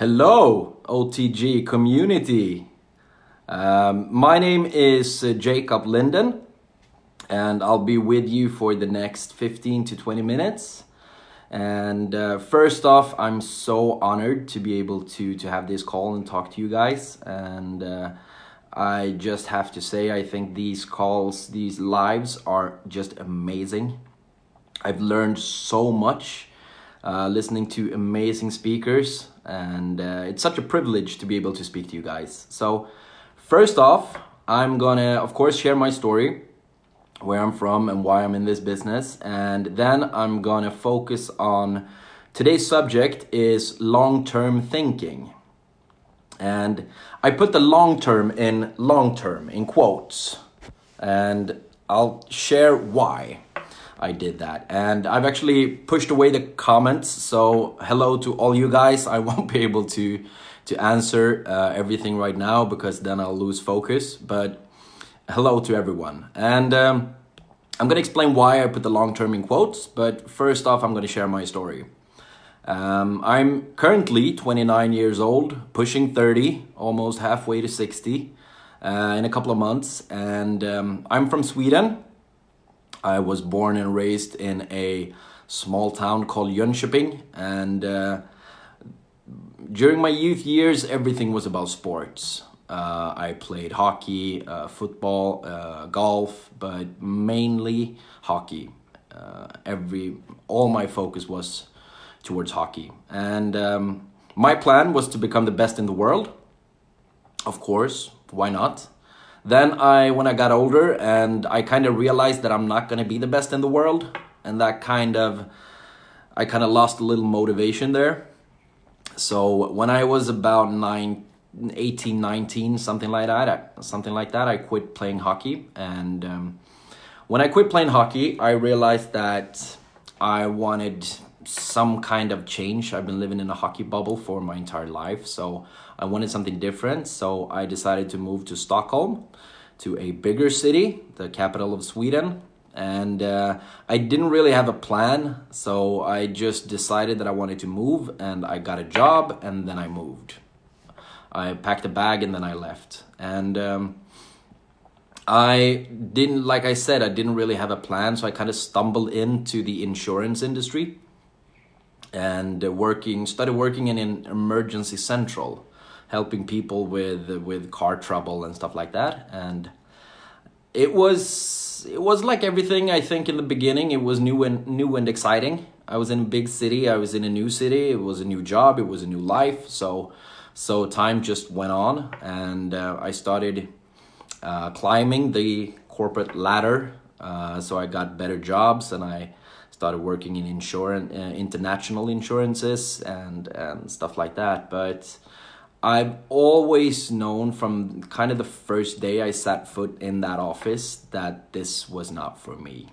Hello, OTG community. Um, my name is uh, Jakob Linden, and I'll be with you for the next 15 to 20 minutes. And uh, first off, I'm so honored to be able to, to have this call and talk to you guys. And uh, I just have to say, I think these calls, these lives are just amazing. I've learned so much uh, listening to amazing speakers, and uh, it's such a privilege to be able to speak to you guys. So, first off, I'm gonna, of course, share my story, where I'm from, and why I'm in this business, and then I'm gonna focus on today's subject is long term thinking. And I put the long term in long term in quotes, and I'll share why. I did that. And I've actually pushed away the comments. So hello to all you guys. I won't be able to to answer uh, everything right now because then I'll lose focus. But hello to everyone. And um, I'm gonna explain why I put the long term in quotes. But first off, I'm gonna share my story. Um, I'm currently 29 years old, pushing 30, almost halfway to 60 uh, in a couple of months, and um, I'm from Sweden. I was born and raised in a small town called Jönköping, and uh, during my youth years, everything was about sports. Uh, I played hockey, uh, football, uh, golf, but mainly hockey. Uh, every all my focus was towards hockey, and um, my plan was to become the best in the world. Of course, why not? Then I, when I got older, and I kind of realized that I'm not gonna be the best in the world, and that kind of, I kind of lost a little motivation there. So when I was about nine, 18, 19, something like that, I, something like that, I quit playing hockey. And um, when I quit playing hockey, I realized that I wanted some kind of change. I've been living in a hockey bubble for my entire life, so I wanted something different. So I decided to move to Stockholm, to a bigger city, the capital of Sweden. And uh, I didn't really have a plan, so I just decided that I wanted to move, and I got a job, and then I moved. I packed a bag and then I left. And um, I didn't, like I said, I didn't really have a plan, so I kind of stumbled into the insurance industry and working started working in an emergency central helping people with with car trouble and stuff like that. And it was it was like everything i think in the beginning. It was new and new and exciting. I was in a big city. I was in a new city. It was a new job. It was a new life. So so time just went on. And uh, i started uh, climbing the corporate ladder. Uh, so i got better jobs and i started working in insurance, uh, international insurances and and stuff like that. But I've always known from kind of the first day I set foot in that office that this was not for me.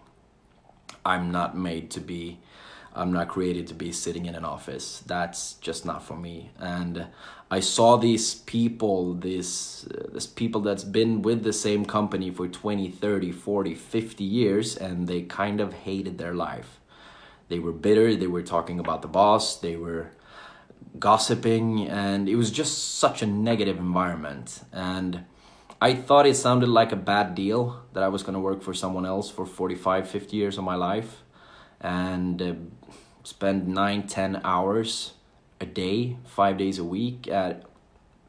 I'm not made to be I'm not created to be sitting in an office. That's just not for me. And I saw these people, this uh, this people that's been with the same company for 20, 30, 40, 50 years and they kind of hated their life. They were bitter, they were talking about the boss, they were gossiping, and it was just such a negative environment. And I thought it sounded like a bad deal that I was going to work for someone else for 45, 50 years of my life and uh, spend nine, 10 hours a day, five days a week at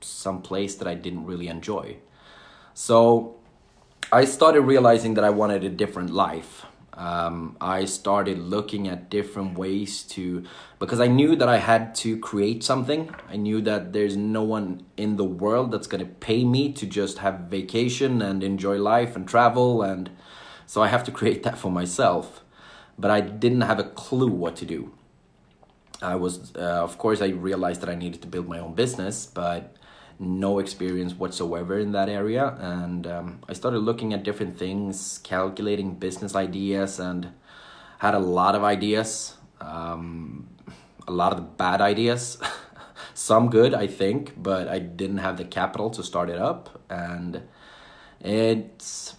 some place that I didn't really enjoy. So I started realizing that I wanted a different life um, I started looking at different ways to because I knew that I had to create something. I knew that there's no one in the world that's gonna pay me to just have vacation and enjoy life and travel, and so I have to create that for myself. But I didn't have a clue what to do. I was, uh, of course, I realized that I needed to build my own business, but no experience whatsoever in that area. And um, i started looking at different things calculating business ideas and had a lot of ideas um, a lot of bad ideas. Some good i think but i didn't have the capital to start it up. And it's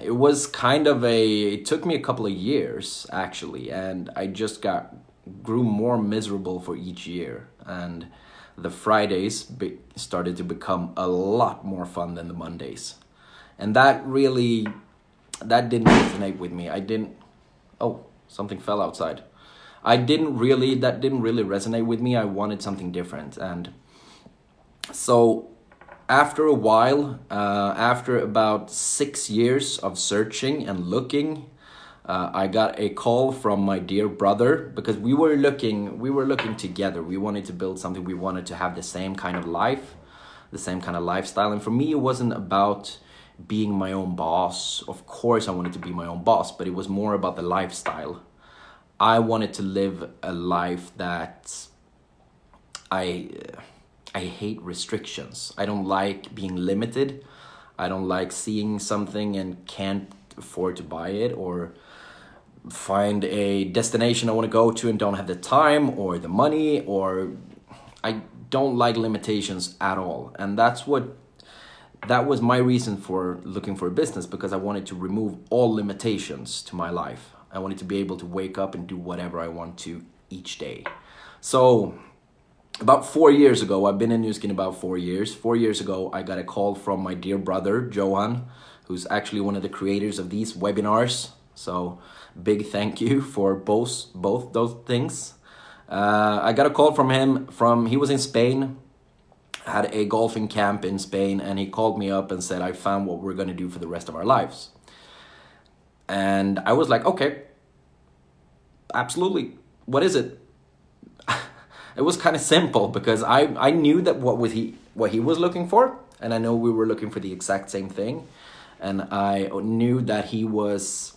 it was kind of a it took me a couple of years actually and i just got grew more miserable for each year. And the Fridays be- started to become a lot more fun than the Mondays, and that really that didn't resonate with me. I didn't. Oh, something fell outside. I didn't really that didn't really resonate with me. I wanted something different, and so after a while, uh, after about six years of searching and looking, uh, I got a call from my dear brother because we were looking we were looking together. We wanted to build something. We wanted to have the same kind of life, the same kind of lifestyle. And for me, it wasn't about being my own boss. Of course, I wanted to be my own boss, but it was more about the lifestyle. I wanted to live a life that I I hate restrictions. I don't like being limited. I don't like seeing something and can't afford to buy it or find a destination I want to go to and don't have the time or the money or I don't like limitations at all. And that's what that was my reason for looking for a business because I wanted to remove all limitations to my life. I wanted to be able to wake up and do whatever I want to each day. So, about four years ago, I've been in Nu Skin about four years. Four years ago, I got a call from my dear brother, Johan, who's actually one of the creators of these webinars. So, big thank you for both both those things. Uh, I got a call from him from he was in Spain had a golfing camp in Spain and he called me up and said, I found what we're to do for the rest of our lives. And I was like, okay, absolutely. What is it? it was kind of simple because I, I knew that what was he what he was looking for and I know we were looking for the exact same thing and I knew that he was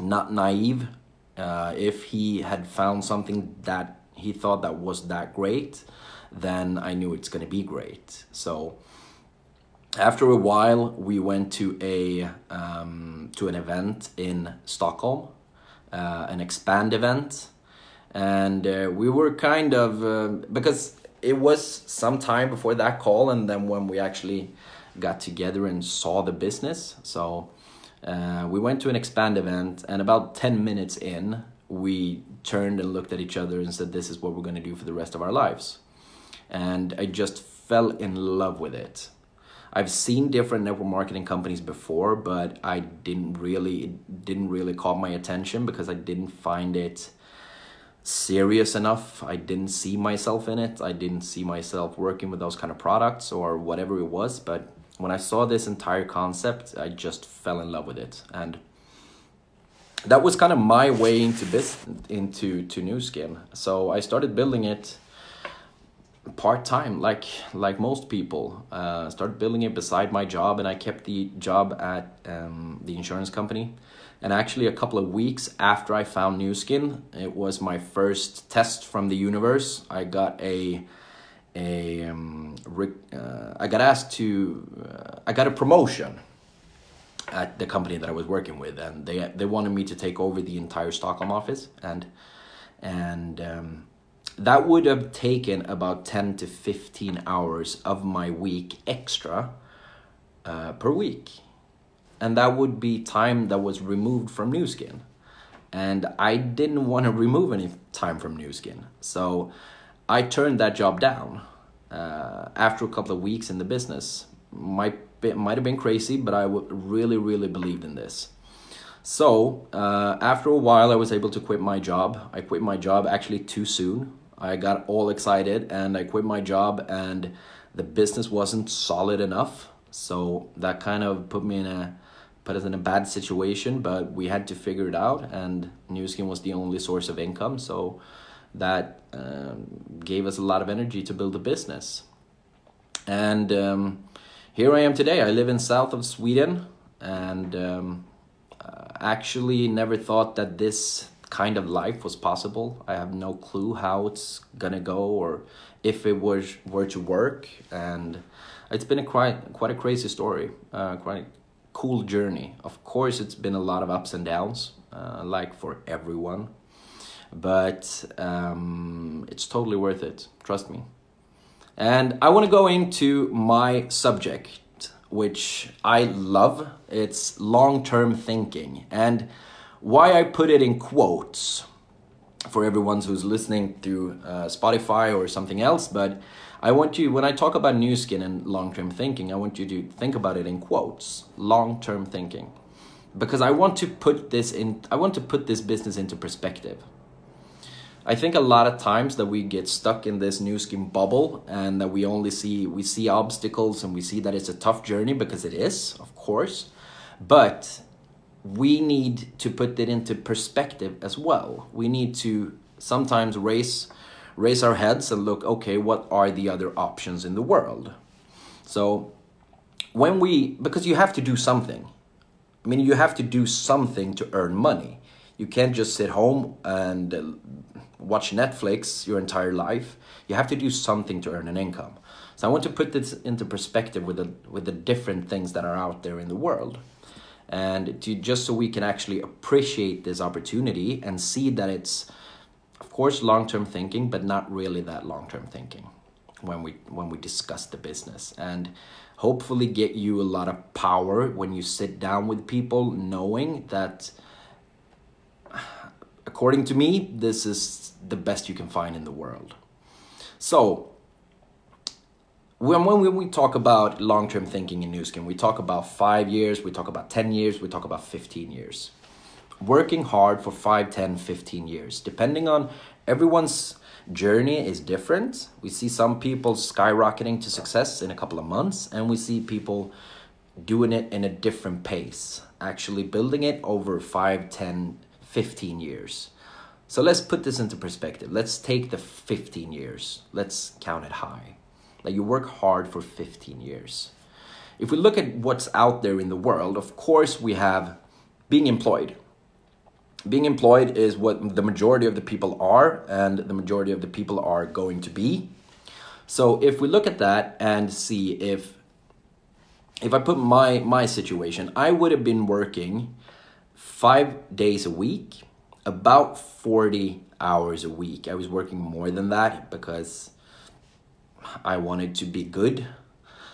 not naive uh, if he had found something that he thought that was that great then I knew it's going to be great. So after a while, we went to a um, to an event in Stockholm, uh, an expand event, and uh, we were kind of uh, because it was some time before that call, and then when we actually got together and saw the business, so. Uh, we went to an expand event, and about 10 minutes in, we turned and looked at each other and said, This is what we're going to do for the rest of our lives and I just fell in love with it. I've seen different network marketing companies before, but I didn't really it didn't really caught my attention because I didn't find it serious enough. I didn't see myself in it. I didn't see myself working with those kind of products or whatever it was, but when I saw this entire concept, I just fell in love with it and that was kind of my way into this into to Nu Skin. So I started building it part time, like like most people. Uh, started building it beside my job, and I kept the job at um, the insurance company. And actually, a couple of weeks after I found Nu Skin, it was my first test from the universe. I got a a um, uh, I got asked to uh, I got a promotion at the company that I was working with, and they they wanted me to take over the entire Stockholm office, and and um, that would have taken about 10 to 15 hours of my week extra uh, per week. And that would be time that was removed from Nu Skin. And I didn't want to remove any time from Nu Skin. So I turned that job down uh, after a couple of weeks in the business. Might, be, might have been crazy, but I really, really believed in this. So uh, after a while, I was able to quit my job. I quit my job actually too soon. I got all excited and I quit my job and the business wasn't solid enough. So that kind of put me in a put us in a bad situation, but we had to figure it out and Nu Skin was the only source of income. So that um, gave us a lot of energy to build a business. And um, here I am today. I live in south of Sweden and um, uh, actually never thought that this kind of life was possible. I have no clue how it's gonna go or if it was were to work, and it's been a quite quite a crazy story, uh, quite a cool journey. Of course, it's been a lot of ups and downs, uh, like for everyone, but um, it's totally worth it. Trust me. And I want to go into my subject, which I love. It's long term thinking and why I put it in quotes for everyone who's listening through uh, Spotify or something else. But I want you, when I talk about Nu Skin and long term thinking, I want you to think about it in quotes long term thinking. Because I want to put this in, I want to put this business into perspective. I think a lot of times that we get stuck in this Nu Skin bubble and that we only see we see obstacles and we see that it's a tough journey because it is, of course. But we need to put it into perspective as well. We need to sometimes raise raise our heads and look, okay, what are the other options in the world? So when we because you have to do something. I mean, you have to do something to earn money. You can't just sit home and uh, watch Netflix your entire life. You have to do something to earn an income. So I want to put this into perspective with the with the different things that are out there in the world and to just so we can actually appreciate this opportunity and see that it's of course long-term thinking but not really that long-term thinking when we when we discuss the business and hopefully get you a lot of power when you sit down with people knowing that according to me this is the best you can find in the world so when, when we talk about long term thinking in Nu Skin, we talk about five years, we talk about 10 years, we talk about 15 years. Working hard for 5, 10, 15 years. Depending on everyone's journey is different. We see some people skyrocketing to success in a couple of months, and we see people doing it in a different pace, actually building it over 5, 10, 15 years. So let's put this into perspective. Let's take the 15 years, let's count it high Like you work hard for 15 years. If we look at what's out there in the world, of course, we have being employed. Being employed is what the majority of the people are, and the majority of the people are going to be. So if we look at that and see if if I put my my situation, I would have been working five days a week, about 40 hours a week. I was working more than that because I wanted to be good.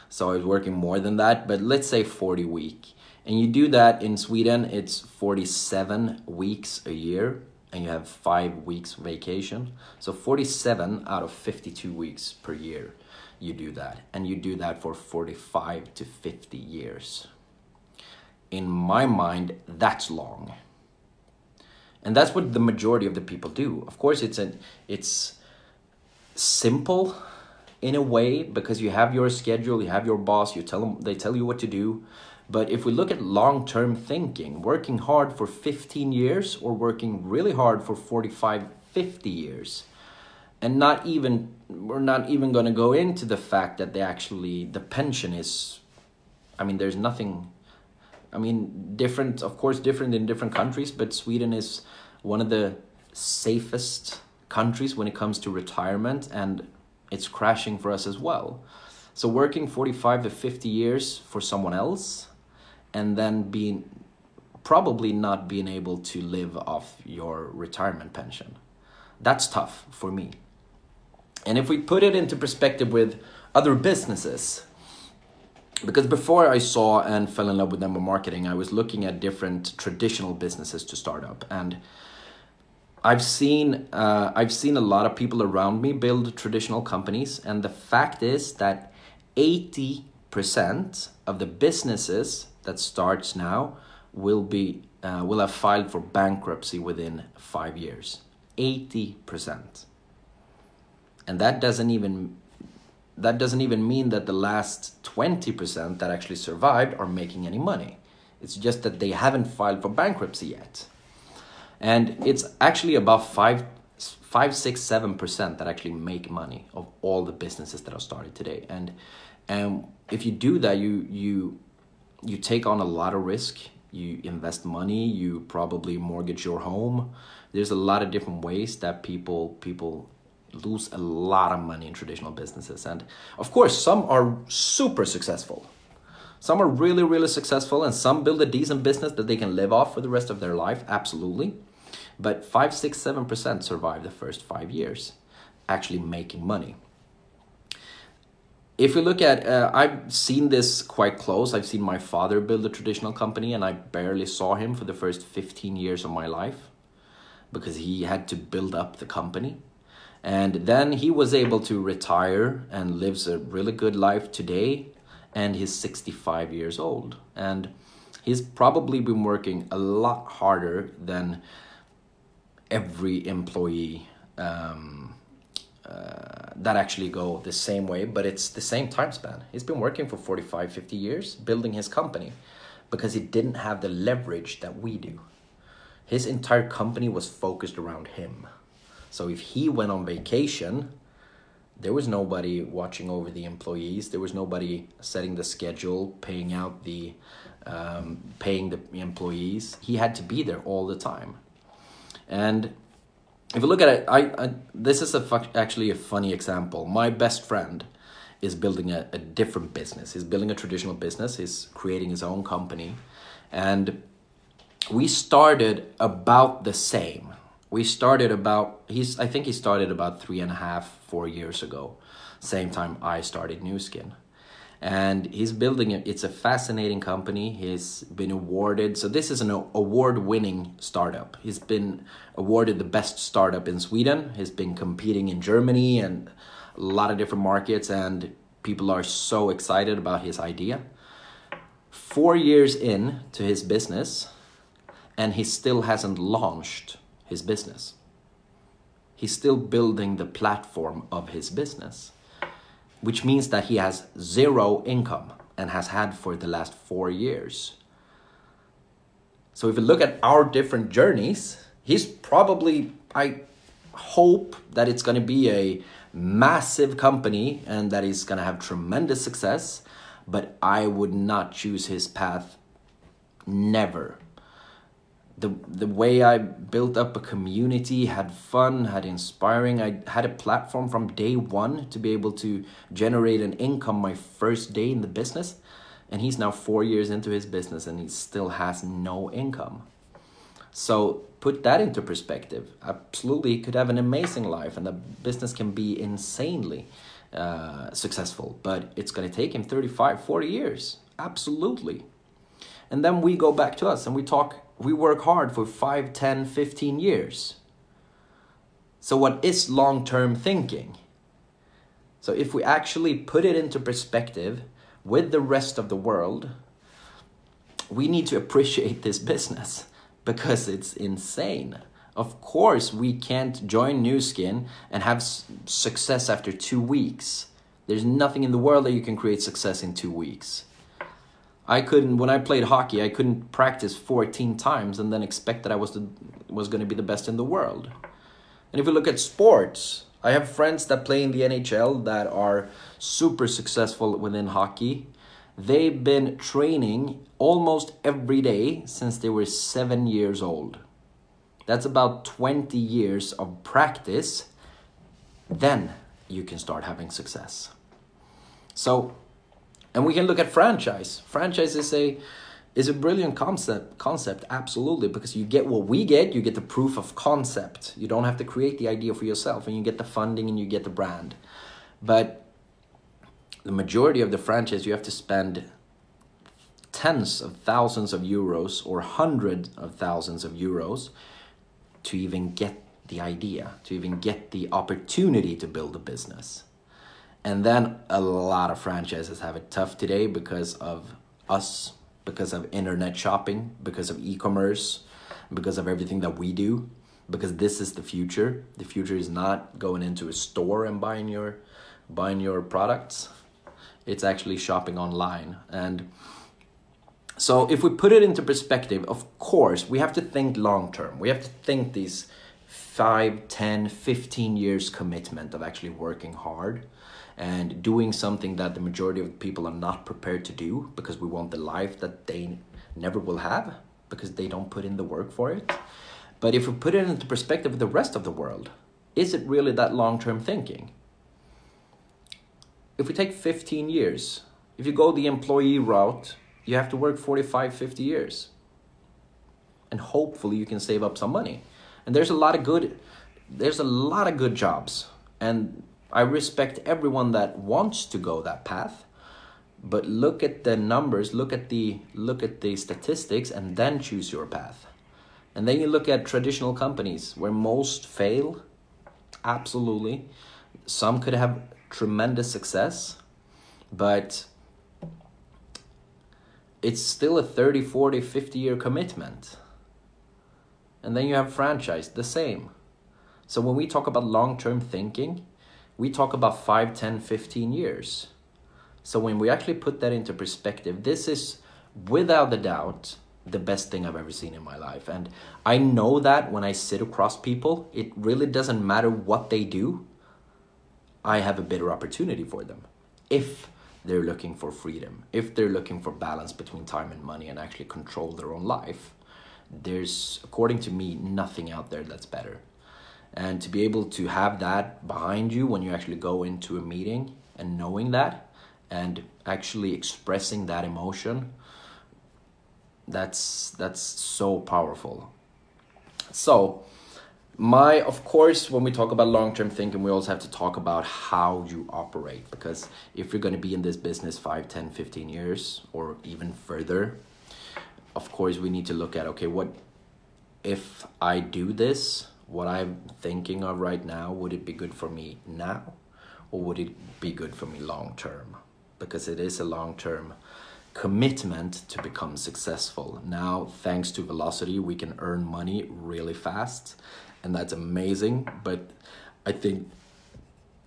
So I was working more than that, but let's say 40 week. And you do that in Sweden, it's 47 weeks a year and you have 5 weeks vacation. So 47 out of 52 weeks per year you do that and you do that for 45 to 50 years. In my mind, that's long. And that's what the majority of the people do. Of course, it's a, it's simple in a way because you have your schedule, you have your boss, you tell them they tell you what to do. But if we look at long-term thinking, working hard for 15 years or working really hard for 45, 50 years, and not even we're not even going to go into the fact that they actually the pension is I mean there's nothing I mean different of course different in different countries, but Sweden is one of the safest countries when it comes to retirement and it's crashing for us as well. So working 45 to 50 years for someone else and then being probably not being able to live off your retirement pension. That's tough for me. And if we put it into perspective with other businesses, because before I saw and fell in love with network marketing, I was looking at different traditional businesses to start up. And I've seen uh, I've seen a lot of people around me build traditional companies, and the fact is that eighty percent of the businesses that starts now will be uh, will have filed for bankruptcy within five years. Eighty percent, and that doesn't even that doesn't even mean that the last twenty percent that actually survived are making any money. It's just that they haven't filed for bankruptcy yet. And it's actually about five five six seven percent that actually make money of all the businesses that are started today. And and if you do that you you you take on a lot of risk. You invest money. You probably mortgage your home. There's a lot of different ways that people people lose a lot of money in traditional businesses and of course some are super successful some are really really successful and some build a decent business that they can live off for the rest of their life absolutely but 5, 6, 7% survive the first five years, actually making money. If we look at, uh, I've seen this quite close. I've seen my father build a traditional company, and I barely saw him for the first 15 years of my life. because he had to build up the company. And then he was able to retire and lives a really good life today. And he's 65 years old. And he's probably been working a lot harder than every employee um, uh, that actually go the same way, but it's the same time span. He's been working for 45, 50 years building his company because he didn't have the leverage that we do. His entire company was focused around him. So if he went on vacation, there was nobody watching over the employees. There was nobody setting the schedule, paying out the, um, paying the employees. He had to be there all the time. And if you look at it, I, I this is a fu- actually a funny example. My best friend is building a, a different business. He's building a traditional business. He's creating his own company, and we started about the same. We started about he's I think he started about three and a half four years ago, same time I started Nu Skin and he's building it. It's a fascinating company. He's been awarded. So this is an award-winning startup. He's been awarded the best startup in Sweden. He's been competing in Germany and a lot of different markets, and people are so excited about his idea. Four years in to his business, and he still hasn't launched his business. He's still building the platform of his business which means that he has zero income and has had for the last four years. So if you look at our different journeys, he's probably, I hope that it's going to be a massive company and that he's going to have tremendous success, but I would not choose his path. Never the the way I built up a community, had fun, had inspiring. I had a platform from day one to be able to generate an income my first day in the business. And he's now four years into his business and he still has no income. So put that into perspective. Absolutely, he could have an amazing life and the business can be insanely uh, successful, but it's going to take him 35, 40 years. Absolutely. And then we go back to us and we talk we work hard for 5, 10, 15 years. So, what is long term thinking? So, if we actually put it into perspective with the rest of the world, we need to appreciate this business because it's insane. Of course, we can't join Nu Skin and have success after two weeks. There's nothing in the world that you can create success in two weeks. I couldn't when I played hockey. I couldn't practice 14 times and then expect that I was the, was going to be the best in the world. And if we look at sports, I have friends that play in the NHL that are super successful within hockey. They've been training almost every day since they were 7 years old. That's about 20 years of practice. Then you can start having success. So and we can look at franchise. Franchise is a is a brilliant concept concept absolutely because you get what we get you get the proof of concept. You don't have to create the idea for yourself and you get the funding and you get the brand. But the majority of the franchise you have to spend tens of thousands of euros or hundreds of thousands of euros to even get the idea to even get the opportunity to build a business and then a lot of franchises have it tough today because of us, because of internet shopping, because of e commerce, because of everything that we do. Because this is the future. The future is not going into a store and buying your buying your products. It's actually shopping online. And so if we put it into perspective, of course, we have to think long term. We have to think these 5, 10, 15 years commitment of actually working hard and doing something that the majority of people are not prepared to do because we want the life that they never will have because they don't put in the work for it. But if we put it into perspective with the rest of the world, is it really that long term thinking? If we take 15 years, if you go the employee route, you have to work 45, 50 years. And hopefully you can save up some money. And there's a lot of good there's a lot of good jobs and I respect everyone that wants to go that path, but look at the numbers, look at the look at the statistics and then choose your path. And then you look at traditional companies where most fail, absolutely. Some could have tremendous success, but it's still a 30, 40, 50 year commitment. And then you have franchise, the same. So when we talk about long term thinking, we talk about 5, 10, 15 years. So when we actually put that into perspective, this is without a doubt the best thing I've ever seen in my life. And I know that when I sit across people, it really doesn't matter what they do, I have a better opportunity for them. If they're looking for freedom, if they're looking for balance between time and money and actually control their own life, there's, according to me, nothing out there that's better. And to be able to have that behind you when you actually go into a meeting and knowing that and actually expressing that emotion, that's that's so powerful. So, my of course when we talk about long-term thinking we also have to talk about how you operate because if you're going to be in this business 5 10 15 years or even further of course we need to look at okay what if i do this what i'm thinking of right now would it be good for me now or would it be good for me long term because it is a long term commitment to become successful now thanks to velocity we can earn money really fast and that's amazing. But I think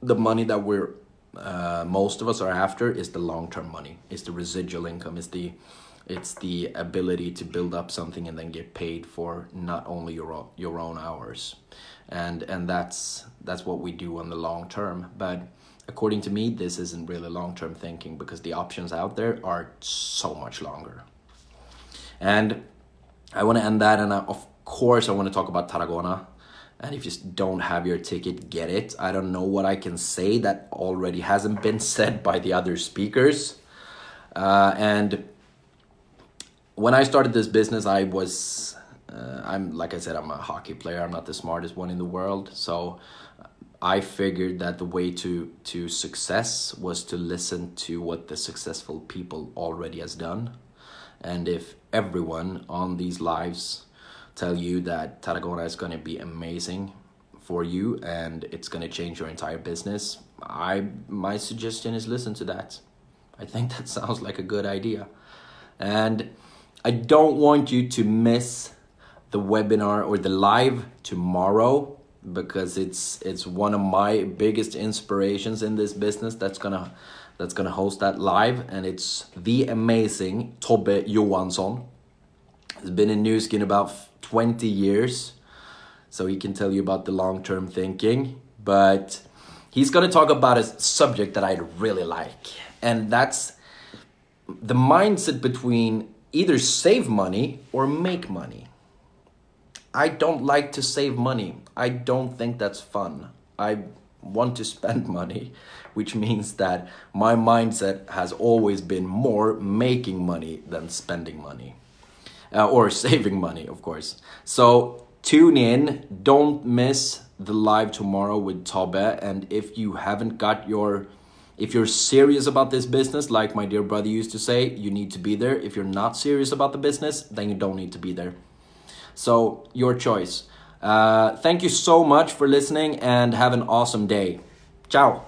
the money that we're uh, most of us are after is the long term money. Is the residual income. Is the it's the ability to build up something and then get paid for not only your your own hours, and and that's that's what we do on the long term. But according to me, this isn't really long term thinking because the options out there are so much longer. And I want to end that, and I, of course I want to talk about Tarragona and if you just don't have your ticket, get it. I don't know what I can say that already hasn't been said by the other speakers. Uh, and when I started this business, I was, uh, I'm like I said, I'm a hockey player. I'm not the smartest one in the world, so I figured that the way to to success was to listen to what the successful people already has done, and if everyone on these lives tell you that Tarragona is going to be amazing for you and it's going to change your entire business, I my suggestion is listen to that. I think that sounds like a good idea. And I don't want you to miss the webinar or the live tomorrow because it's it's one of my biggest inspirations in this business that's to that's to host that live and it's the amazing Tobbe Johansson. He's been in Nu Skin about 20 years. So he can tell you about the long term thinking. But he's going to talk about a subject that I really like. And that's the mindset between either save money or make money. I don't like to save money. I don't think that's fun. I want to spend money, which means that my mindset has always been more making money than spending money uh, or saving money, of course. So tune in. Don't miss the live tomorrow with Tobbe. And if you haven't got your, if you're serious about this business, like my dear brother used to say, you need to be there. If you're not serious about the business, then you don't need to be there. So your choice. Uh, thank you so much for listening and have an awesome day. Ciao.